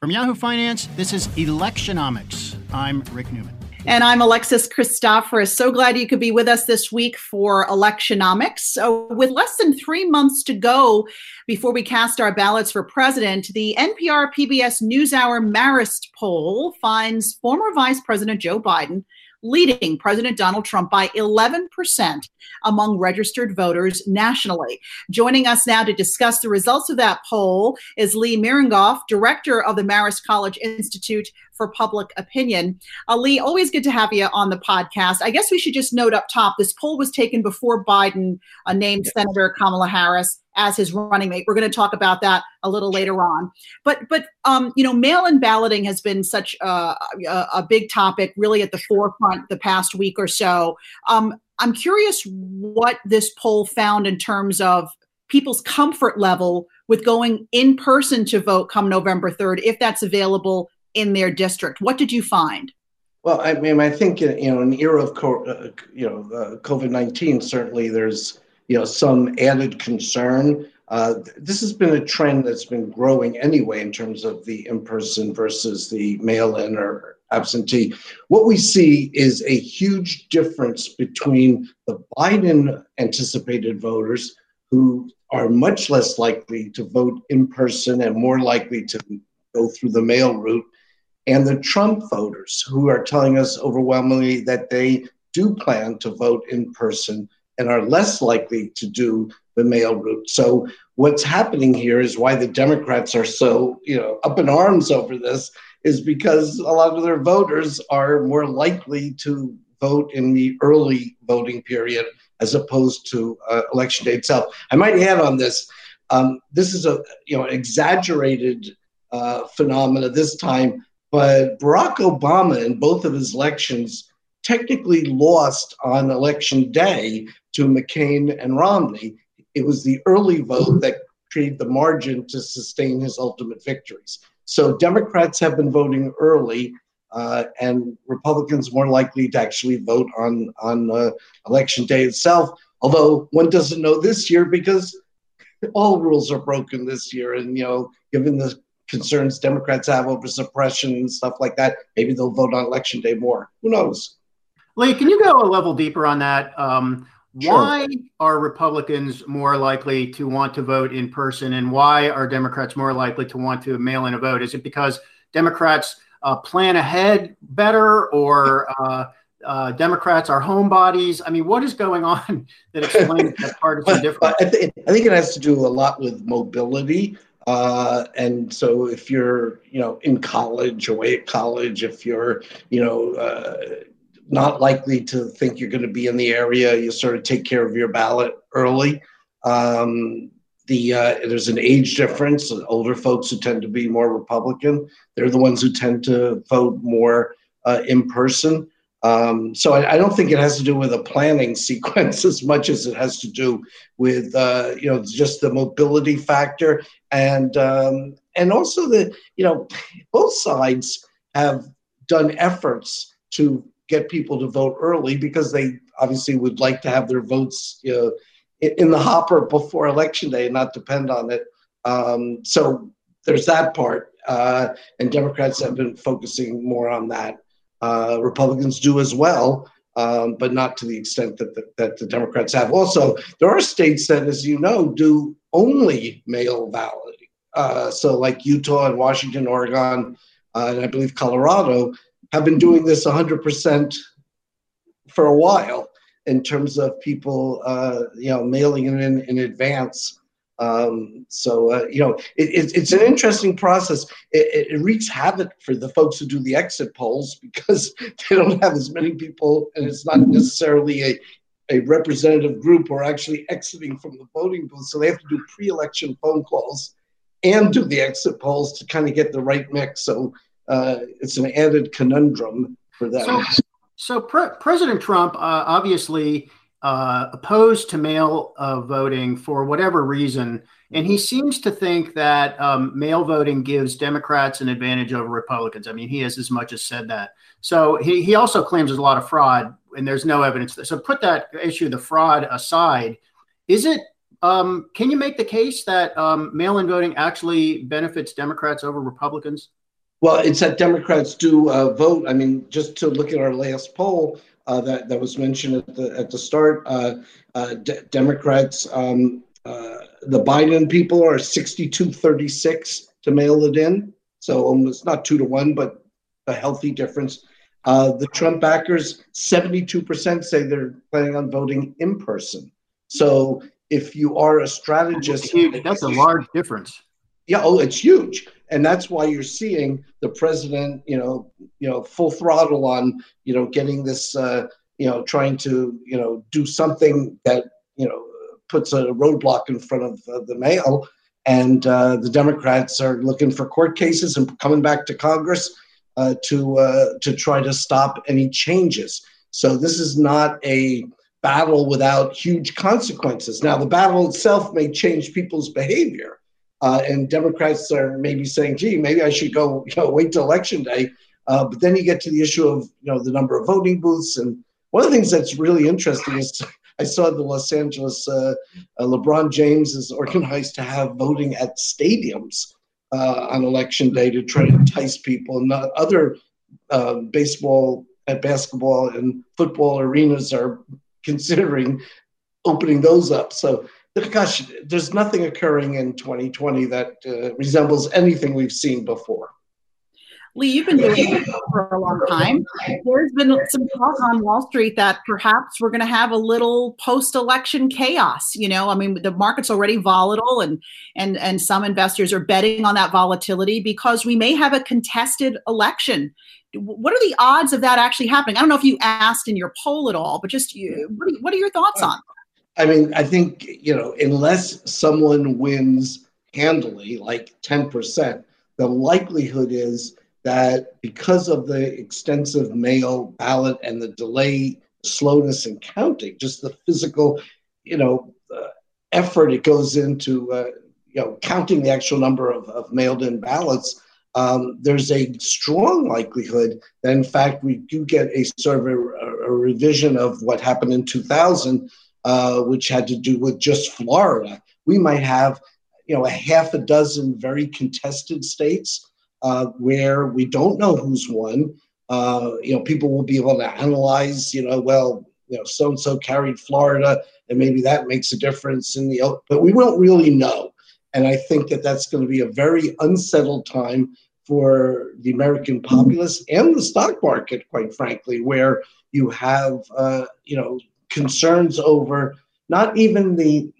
From Yahoo Finance, this is Electionomics. I'm Rick Newman. And I'm Alexis Christoforous. So glad you could be with us this week for Electionomics. So, with less than three months to go before we cast our ballots for president, the NPR PBS NewsHour Marist poll finds former Vice President Joe Biden leading President Donald Trump by 11% among registered voters nationally. Joining us now to discuss the results of that poll is Lee Miringoff, director of the Marist College Institute for Public Opinion. Uh, Lee, always good to have you on the podcast. I guess we should just note up top this poll was taken before Biden uh, named Senator Kamala Harris as his running mate. We're going to talk about that a little later on. But but um, you know, mail-in balloting has been such a, a, a, big topic, really at the forefront the past week or so. Um, I'm curious what this poll found in terms of people's comfort level with going in person to vote come November 3rd, if that's available in their district. What did you find? Well, I mean, I think you know, in the era of uh, you know uh, COVID nineteen, certainly there's you know some added concern. Uh, this has been a trend that's been growing anyway in terms of the in-person versus the mail-in or absentee. What we see is a huge difference between the Biden anticipated voters who are much less likely to vote in person and more likely to go through the mail route, and the Trump voters who are telling us overwhelmingly that they do plan to vote in person and are less likely to do the mail route. So what's happening here is why the Democrats are so, you know, up in arms over this is because a lot of their voters are more likely to vote in the early voting period as opposed to uh, election day itself. I might add on this, um, this is a you know exaggerated uh, phenomena this time, but Barack Obama in both of his elections technically lost on election day to McCain and Romney. It was the early vote that created the margin to sustain his ultimate victories. So Democrats have been voting early, uh, and Republicans more likely to actually vote on on uh, election day itself. Although one doesn't know this year because all rules are broken this year, and you know, given the concerns Democrats have over suppression and stuff like that, maybe they'll vote on election day more. Who knows? Lee, can you go a level deeper on that? Um, sure. Why are Republicans more likely to want to vote in person, and why are Democrats more likely to want to mail in a vote? Is it because Democrats uh, plan ahead better, or uh, uh, Democrats are homebodies? I mean, what is going on that explains that partisan difference? I, th- I think it has to do a lot with mobility. Uh, and so if you're, you know, in college, away at college, if you're, you know, uh, not likely to think you're going to be in the area. You sort of take care of your ballot early. Um, the uh, there's an age difference. Older folks who tend to be more Republican, they're the ones who tend to vote more uh, in person. Um, so I, I, don't think it has to do with a planning sequence as much as it has to do with uh, you know just the mobility factor and um, and also the you know both sides have done efforts to get people to vote early because they obviously would like to have their votes you know, in the hopper before election day and not depend on it. Um, so there's that part, uh, and Democrats have been focusing more on that. Uh, Republicans do as well, um, but not to the extent that the, that the Democrats have. Also, there are states that, as you know, do only mail balloting. Uh, so, like Utah and Washington, Oregon, uh, and I believe Colorado, have been doing this 100% for a while in terms of people, uh, you know, mailing it in in advance. Um, so, uh, you know, it, it, it's an interesting process. It, it, wreaks havoc for the folks who do the exit polls because they don't have as many people, and it's not necessarily a, a representative group are actually exiting from the voting booth. So they have to do pre election phone calls and do the exit polls to kind of get the right mix. So uh, it's an added conundrum for them. So, so Pre- President Trump uh, obviously uh, opposed to mail uh, voting for whatever reason, and he seems to think that um, mail voting gives Democrats an advantage over Republicans. I mean, he has as much as said that. So he, he also claims there's a lot of fraud, and there's no evidence. There. So put that issue, the fraud aside, is it um, can you make the case that um, mail-in voting actually benefits Democrats over Republicans? Well, it's that Democrats do uh, vote. I mean, just to look at our last poll uh, that that was mentioned at the at the start, uh, uh Democrats, um, uh, the Biden people are 62-36 to mail it in, so almost not two to one, but a healthy difference. The Trump backers, 72% say they're planning on voting in person. So if you are a strategist, that's a large difference. Yeah, oh, it's huge, and that's why you're seeing the president, you know, you know, full throttle on, you know, getting this, uh, you know, trying to, you know, do something that, you know, puts a roadblock in front of uh, the mail, and uh, the Democrats are looking for court cases and coming back to Congress uh, to uh, to try to stop any changes. So this is not a battle without huge consequences. Now, the battle itself may change people's behavior, uh, and Democrats are maybe saying, "Gee, maybe I should go you know, wait till election day." Uh, but then you get to the issue of you know the number of voting booths, and one of the things that's really interesting is I saw the Los Angeles uh, uh LeBron James is organized to have voting at stadiums uh, on election day to try to entice people. And other uh, baseball and basketball and football arenas are considering opening those up. So, gosh, there's nothing occurring in 2020 that uh, resembles anything we've seen before. Lee, you've been doing this for a long time. There's been some talk on Wall Street that perhaps we're going to have a little post-election chaos. You know, I mean, the market's already volatile, and and and some investors are betting on that volatility because we may have a contested election. What are the odds of that actually happening? I don't know if you asked in your poll at all, but just you, what, are, what are your thoughts on? I mean, I think you know, unless someone wins handily, like ten percent, the likelihood is that because of the extensive mail ballot and the delay, slowness in counting, just the physical, you know, uh, effort it goes into, uh, you know, counting the actual number of, of mailed-in ballots, um, there's a strong likelihood that, in fact, we do get a sort of a, a revision of what happened in 2000, uh, which had to do with just Florida. We might have, you know, a half a dozen very contested states uh, where we don't know who's won. Uh, you know, people will be able to analyze, you know, well, you know, so and so carried Florida, and maybe that makes a difference in the, but we won't really know. And I think that that's going to be a very unsettled time for the American populace and the stock market, quite frankly, where you have, uh, you know, concerns over not even the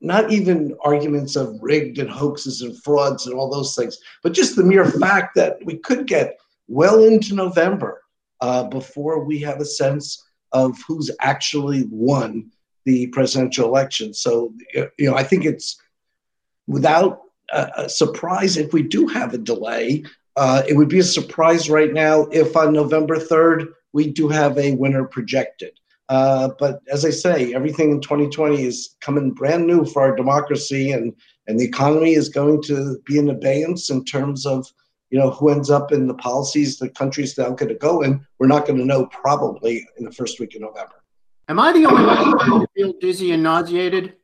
not even arguments of rigged and hoaxes and frauds and all those things, but just the mere fact that we could get well into November uh, before we have a sense of who's actually won the presidential election. So, you know, I think it's without a, surprise if we do have a delay. Uh, it would be a surprise right now if on November 3rd we do have a winner projected. Uh, but as I say, everything in 2020 is coming brand new for our democracy, and and the economy is going to be in abeyance in terms of you know who ends up in the policies the country's now going to go in. We're not going to know probably in the first week of November. Am I the only one who feel dizzy and nauseated?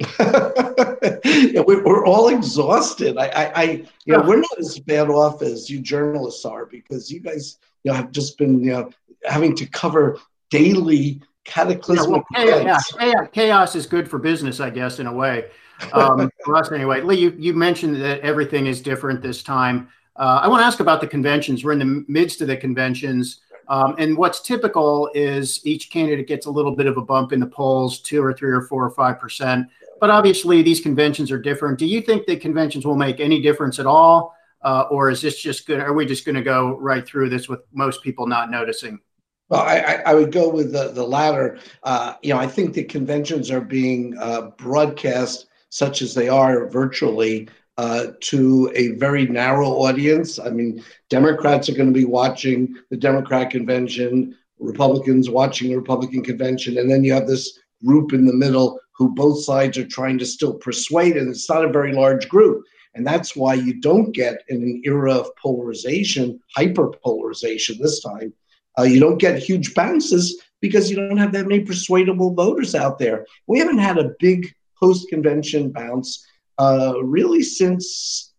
yeah, we, are all exhausted. I, I, I, you know, we're not as bad off as you journalists are because you guys, you know, have just been, you know, having to cover daily cataclysmic yeah, well, chaos, chaos, chaos, is good for business, I guess, in a way. Um, for us, anyway. Lee, you, you mentioned that everything is different this time. Uh, I want to ask about the conventions. We're in the midst of the conventions. Um, and what's typical is each candidate gets a little bit of a bump in the polls, two or three or four or five percent. But obviously, these conventions are different. Do you think the conventions will make any difference at all? Uh, or is this just good? Are we just going to go right through this with most people not noticing? Well, I, I would go with the, the latter. Uh, you know, I think the conventions are being uh, broadcast, such as they are virtually, uh, to a very narrow audience. I mean, Democrats are going to be watching the Democrat convention, Republicans watching the Republican convention, and then you have this group in the middle who both sides are trying to still persuade, and it's not a very large group. And that's why you don't get in an era of polarization, hyper polarization this time uh, you don't get huge bounces because you don't have that many persuadable voters out there. We haven't had a big post convention bounce uh, really since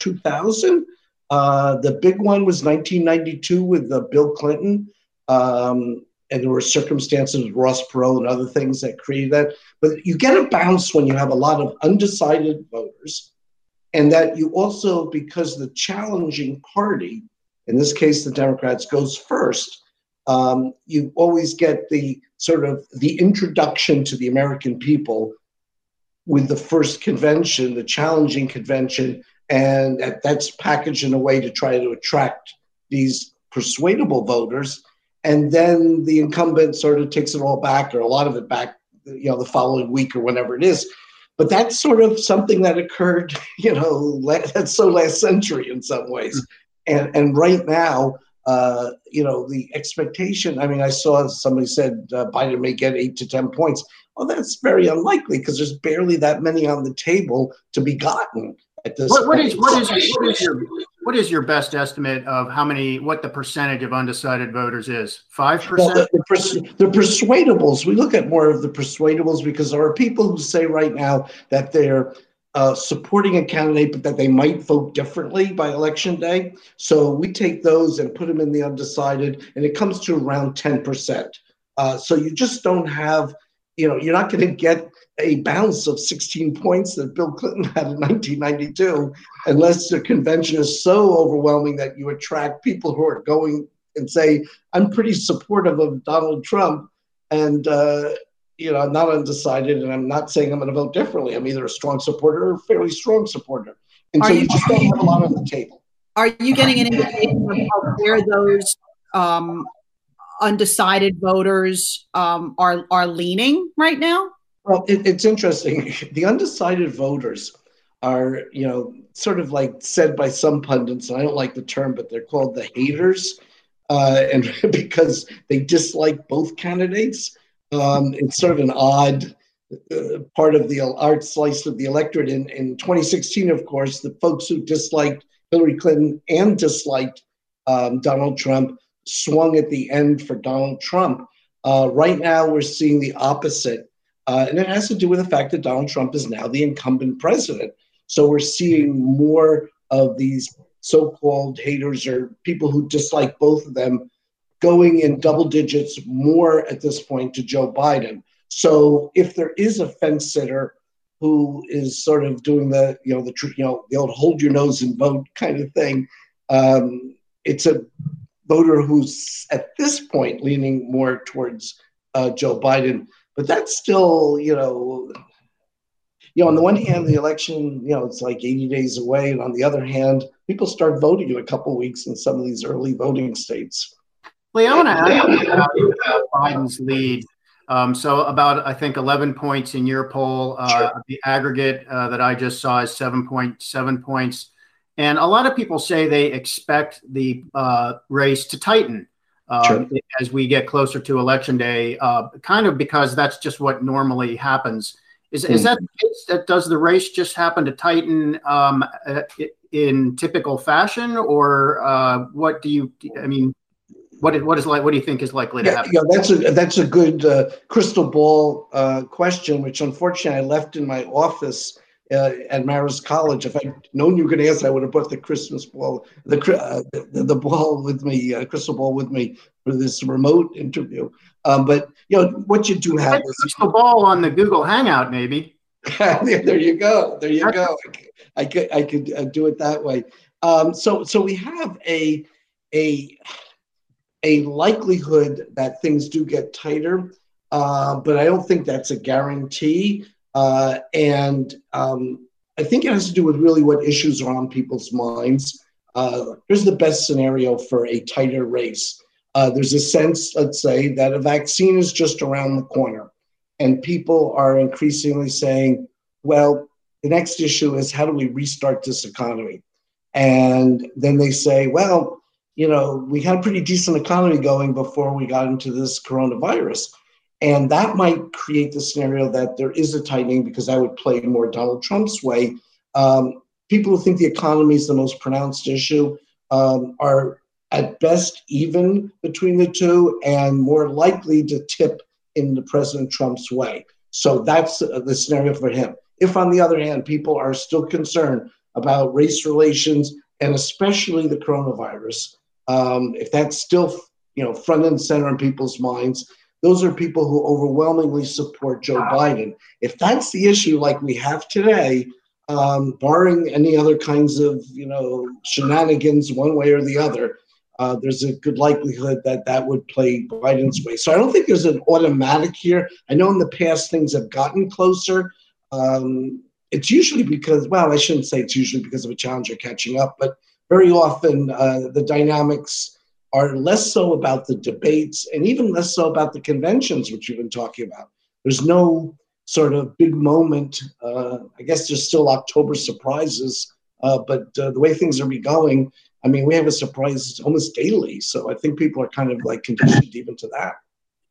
2000. Uh, the big one was 1992 with uh, Bill Clinton. Um, and there were circumstances with Ross Perot and other things that created that. But you get a bounce when you have a lot of undecided voters, and that you also, because the challenging party, in this case the Democrats, goes first, um, you always get the sort of the introduction to the American people with the first convention, the challenging convention, and that, that's packaged in a way to try to attract these persuadable voters. And then the incumbent sort of takes it all back or a lot of it back you know the following week or whenever it is. But that's sort of something that occurred you know that's so last century in some ways and and right now uh, you know the expectation i mean i saw somebody said uh, biden may get eight to ten points. Well that's very unlikely because there's barely that many on the table to be gotten at this what, what is what is what is your what is your best estimate of how many what the percentage of undecided voters is? Five percent well, the, the, the, persuadables. We look at more of the persuadables because there are people who say right now that they're uh, supporting a candidate but that they might vote differently by election day so we take those and put them in the undecided and it comes to around 10% uh, so you just don't have you know you're not going to get a bounce of 16 points that Bill Clinton had in 1992, unless the convention is so overwhelming that you attract people who are going and say, I'm pretty supportive of Donald Trump. And, uh, you know, I'm not undecided, and I'm not saying I'm going to vote differently. I'm either a strong supporter or a fairly strong supporter. And are so you, you just don't have a lot on the table. Are you getting an indication of where those um, undecided voters um, are are leaning right now? Well, it, it's interesting. The undecided voters are, you know, sort of like said by some pundits, and I don't like the term, but they're called the haters, uh, and because they dislike both candidates. Um, it's sort of an odd uh, part of the art slice of the electorate. In, in 2016, of course, the folks who disliked Hillary Clinton and disliked um, Donald Trump swung at the end for Donald Trump. Uh, right now, we're seeing the opposite uh, and it has to do with the fact that Donald Trump is now the incumbent president. So we're seeing more of these so called haters or people who dislike both of them going in double digits more at this point to Joe Biden. So if there is a fence sitter who is sort of doing the, you know, the, you know, the old hold your nose and vote kind of thing, um, it's a voter who's at this point leaning more towards uh, Joe Biden. But that's still, you know, you know, on the one hand, the election, you know, it's like 80 days away, and on the other hand, people start voting in a couple weeks in some of these early voting states. Lee, I want to ask about Biden's lead. Um, so about, I think, 11 points in your poll. Uh, sure. The aggregate uh, that I just saw is 7.7 points. And a lot of people say they expect the uh, race to tighten uh, sure. as we get closer to election day, uh, kind of because that's just what normally happens. Is, mm. is that? That does the race just happen to tighten um, uh, in typical fashion, or uh, what do you? I mean, what what is like? What do you think is likely to happen? Yeah, that's a that's a good uh, crystal ball uh, question, which unfortunately I left in my office uh, at Marist College. If I'd known you were going to ask, I would have brought the Christmas ball, the uh, the, the, ball with me, uh, crystal ball with me for this remote interview. Um, but you know what you do have is crystal ball on the Google Hangout, maybe. there you go. There you go. I could I could uh, do it that way. Um, so so we have a a a likelihood that things do get tighter, uh, but I don't think that's a guarantee. Uh, and um, I think it has to do with really what issues are on people's minds. Uh, here's the best scenario for a tighter race. Uh, there's a sense, let's say, that a vaccine is just around the corner. And people are increasingly saying, well, the next issue is how do we restart this economy? And then they say, well, you know, we had a pretty decent economy going before we got into this coronavirus. And that might create the scenario that there is a tightening because that would play more Donald Trump's way. Um, people who think the economy is the most pronounced issue um, are at best even between the two and more likely to tip in the President Trump's way. So that's the scenario for him. If, on the other hand, people are still concerned about race relations and especially the coronavirus, um, if that's still you know front and center in people's minds, those are people who overwhelmingly support Joe Biden. If that's the issue, like we have today, um, barring any other kinds of you know shenanigans one way or the other, uh, there's a good likelihood that that would play Biden's way. So I don't think there's an automatic here. I know in the past things have gotten closer. Um, it's usually because, well, I shouldn't say it's usually because of a challenger catching up, but very often uh, the dynamics are less so about the debates and even less so about the conventions, which you've been talking about. There's no sort of big moment. Uh, I guess there's still October surprises, uh, but uh, the way things are be going, I mean, we have a surprise almost daily. So I think people are kind of like conditioned even to that.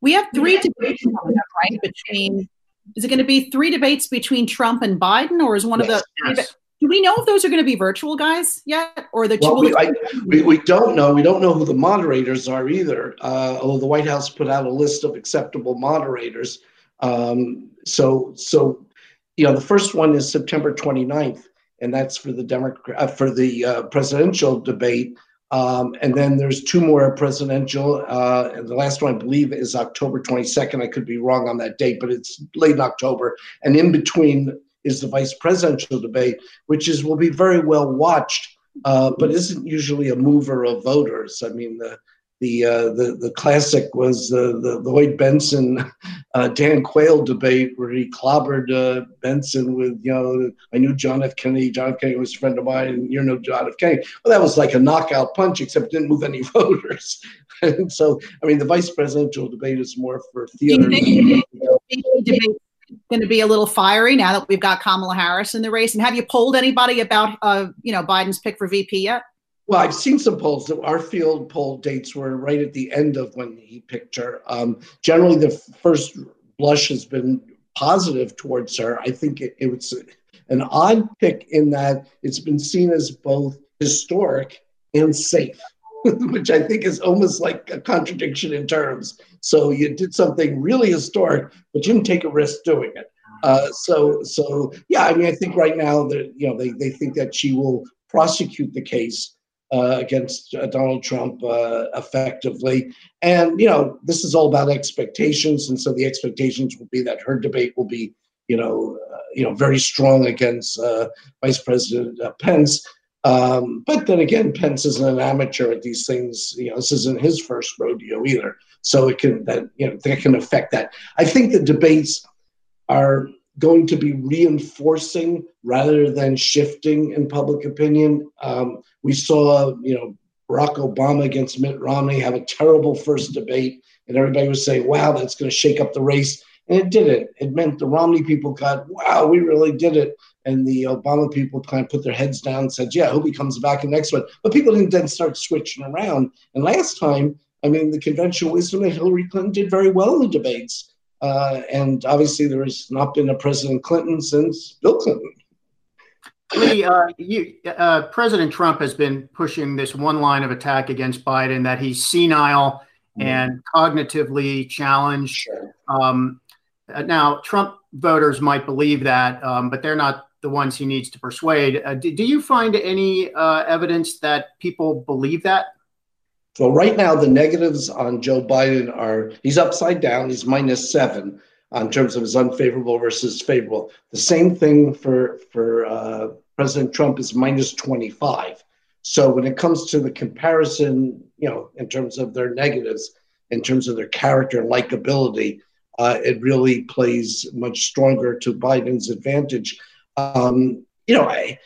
We have three debates coming up, right? Between is it going to be three debates between Trump and Biden, or is one yes, of the? Yes. Do we know if those are going to be virtual guys yet, or the? Well, we, I, we, we don't know. We don't know who the moderators are either. Uh, although the White House put out a list of acceptable moderators. Um, so so, you know, the first one is September 29th, and that's for the Democrat uh, for the uh, presidential debate. Um, and then there's two more presidential. Uh, and the last one, I believe, is October 22nd. I could be wrong on that date, but it's late October. And in between is the vice presidential debate, which is will be very well watched, uh, but isn't usually a mover of voters. I mean, the the uh, the the classic was the the Lloyd Bentsen uh, Dan Quayle debate where he clobbered uh, Bentsen with you know I knew John F Kennedy John F Kennedy was a friend of mine and you know John F Kennedy well that was like a knockout punch except it didn't move any voters and so I mean the vice presidential debate is more for theater. Know. Going to be a little fiery now that we've got Kamala Harris in the race. And have you polled anybody about, uh, you know, Biden's pick for VP yet? Well, I've seen some polls. Our field poll dates were right at the end of when he picked her. Um, generally, the first blush has been positive towards her. I think it, it was an odd pick in that it's been seen as both historic and safe, which I think is almost like a contradiction in terms. So you did something really historic, but you didn't take a risk doing it. Uh, so, so yeah, I mean, I think right now that you know they, they think that she will prosecute the case uh, against uh, Donald Trump uh, effectively. And, you know, this is all about expectations. And so the expectations will be that her debate will be, you know, uh, you know, very strong against uh, Vice President Pence. Um, but then again, Pence isn't an amateur at these things. You know, this isn't his first rodeo either. So it can that you know that can affect that. I think the debates are going to be reinforcing rather than shifting in public opinion. Um, we saw, you know, Barack Obama against Mitt Romney have a terrible first debate, and everybody was saying, "Wow, that's going to shake up the race." And it didn't. It meant the Romney people got, "Wow, we really did it," and the Obama people kind of put their heads down and said, "Yeah, I hope he comes back in the next one." But people didn't then start switching around. And last time, I mean, the conventional wisdom that Hillary Clinton did very well in the debates. Uh, and obviously, there has not been a President Clinton since Bill Clinton. Lee, uh, you, uh, President Trump has been pushing this one line of attack against Biden that he's senile mm. and cognitively challenged. Sure. Um, uh, now, Trump voters might believe that, um, but they're not the ones he needs to persuade. Uh, do, do, you find any uh, evidence that people believe that? So right now, the negatives on Joe Biden are he's upside down. He's minus seven in terms of his unfavorable versus favorable. The same thing for for uh, President Trump is minus twenty five. So when it comes to the comparison, you know, in terms of their negatives, in terms of their character and likability, uh, it really plays much stronger to Biden's advantage. Um, you know, I,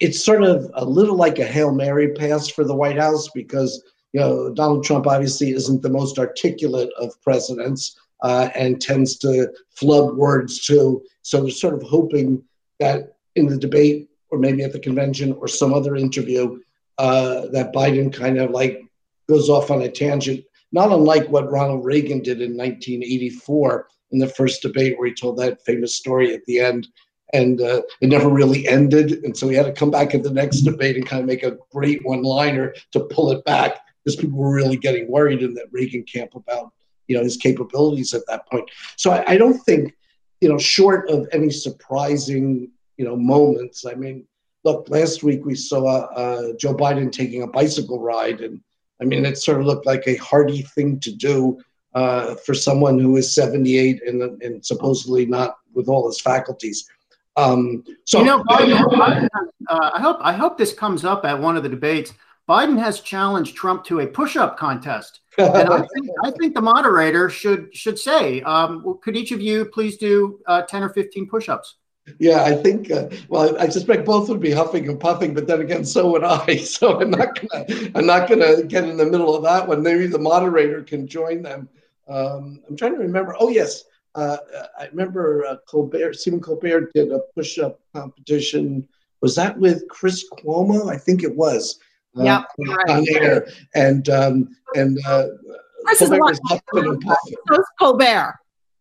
it's sort of a little like a hail mary pass for the White House because you know, Donald Trump obviously isn't the most articulate of presidents uh, and tends to flub words too. So they're sort of hoping that in the debate or maybe at the convention or some other interview, uh, that Biden kind of like goes off on a tangent, not unlike what Ronald Reagan did in 1984 in the first debate, where he told that famous story at the end. And uh, it never really ended. And so he had to come back at the next debate and kind of make a great one liner to pull it back because people were really getting worried in that Reagan camp about you know his capabilities at that point. So I, I don't think you know, short of any surprising you know moments. I mean, look, last week we saw uh, Joe Biden taking a bicycle ride, and I mean, it sort of looked like a hardy thing to do uh, for someone who is 78 and, and supposedly not with all his faculties. Um, so you know, Biden, uh, I hope I hope this comes up at one of the debates. Biden has challenged Trump to a push-up contest, and I think, I think the moderator should should say, um, could each of you please do uh, ten or fifteen push-ups? Yeah, I think. Uh, well, I suspect both would be huffing and puffing, but then again, so would I. So I'm not gonna. I'm not gonna get in the middle of that one. Maybe the moderator can join them. Um, I'm trying to remember. Oh yes, uh, I remember uh, Colbert. Stephen Colbert did a push-up competition. Was that with Chris Cuomo? I think it was. Uh, yeah, right. on air, and um, and uh, Chris Colbert was huffing and puffing. Colbert.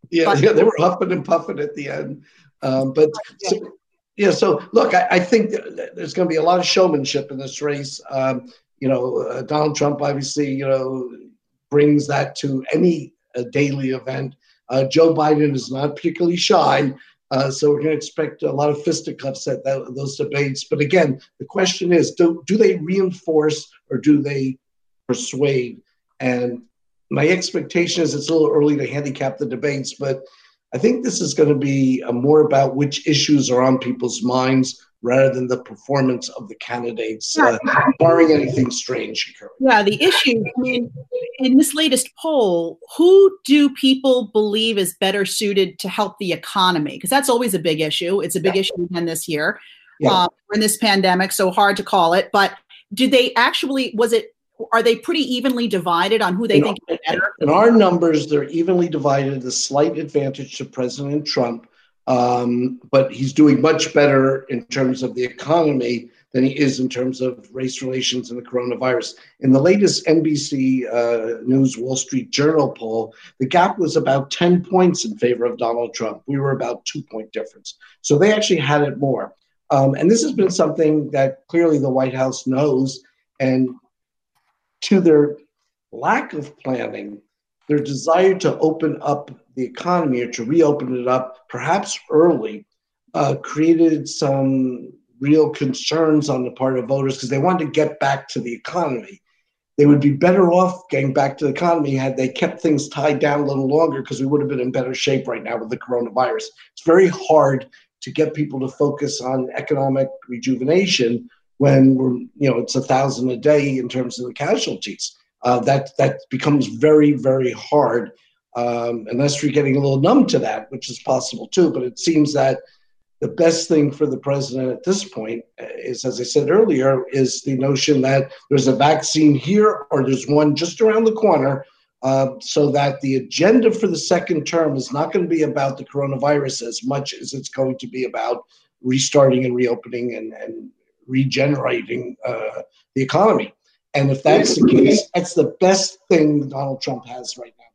Yeah, yeah, they were huffing and puffing at the end. Um, but so, yeah, so look, I, I think there's going to be a lot of showmanship in this race. Um, you know, uh, Donald Trump obviously, you know, brings that to any uh, daily event. Uh, Joe Biden is not particularly shy, uh, so we're going to expect a lot of fisticuffs at that, those debates. But again, the question is, do do they reinforce or do they persuade? And my expectation is it's a little early to handicap the debates, but I think this is going to be uh, more about which issues are on people's minds rather than the performance of the candidates, uh, barring anything strange. occurring. Yeah, the issue, I mean, in this latest poll, who do people believe is better suited to help the economy? Because that's always a big issue. It's a big yeah. issue again this year. Yeah. Uh, in this pandemic, so hard to call it. But did they actually, was it are they pretty evenly divided on who they in think is better? In our numbers, they're evenly divided. A slight advantage to President Trump, um, but he's doing much better in terms of the economy than he is in terms of race relations and the coronavirus. In the latest NBC uh, News Wall Street Journal poll, the gap was about 10 points in favor of Donald Trump. We were about two point difference. So they actually had it more. Um, and this has been something that clearly the White House knows and to their lack of planning, their desire to open up the economy or to reopen it up, perhaps early, uh, created some real concerns on the part of voters because they wanted to get back to the economy. They would be better off getting back to the economy had they kept things tied down a little longer because we would have been in better shape right now with the coronavirus. It's very hard to get people to focus on economic rejuvenation when we're you know it's a thousand a day in terms of the casualties. Uh, that that becomes very very hard um, unless you're getting a little numb to that, which is possible too. But it seems that the best thing for the president at this point is, as I said earlier, is the notion that there's a vaccine here or there's one just around the corner. Uh, so that the agenda for the second term is not going to be about the coronavirus as much as it's going to be about restarting and reopening and, and regenerating uh, the economy. And if that's the case, that's the best thing Donald Trump has right now.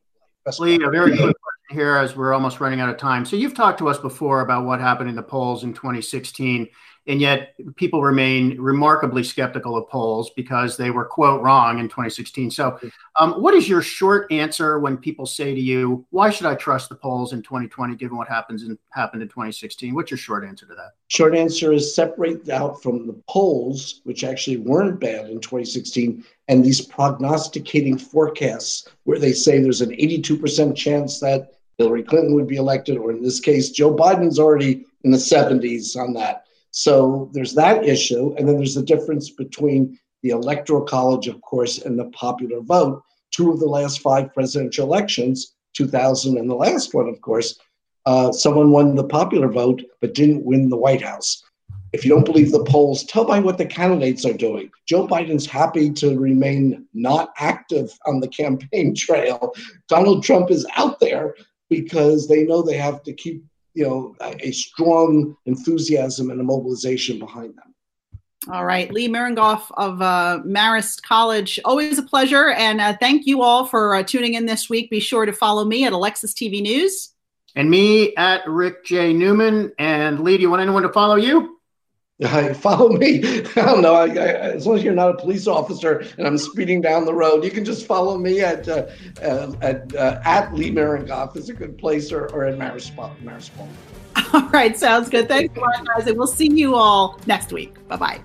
Best Lee, a very quick question here as we're almost running out of time. So you've talked to us before about what happened in the polls in 2016 and yet people remain remarkably skeptical of polls because they were quote wrong in 2016 so um, what is your short answer when people say to you why should i trust the polls in 2020 given what happens in happened in 2016 what's your short answer to that? Short answer is separate out from the polls which actually weren't bad in 2016 and these prognosticating forecasts where they say there's an 82% chance that hillary clinton would be elected or in this case joe biden's already in the 70s on that so there's that issue. And then there's the difference between the Electoral College, of course, and the popular vote. Two of the last five presidential elections, 2000 and the last one, of course, uh, someone won the popular vote but didn't win the White House. If you don't believe the polls, tell by what the candidates are doing. Joe Biden's happy to remain not active on the campaign trail. Donald Trump is out there because they know they have to keep you know a strong enthusiasm and a mobilization behind them. All right, Lee Miringoff of uh, Marist College. Always a pleasure, and uh, thank you all for uh, tuning in this week. Be sure to follow me at Alexis TV News, and me at Rick J Newman. And Lee, do you want anyone to follow you? Hi, follow me. I don't know. I, I, as long as you're not a police officer and I'm speeding down the road, you can just follow me at uh, uh, at uh, at Lee Miringoff is a good place or, or at Marist Poll. All right, sounds good. Thanks a lot, guys. And we'll see you all next week. Bye bye.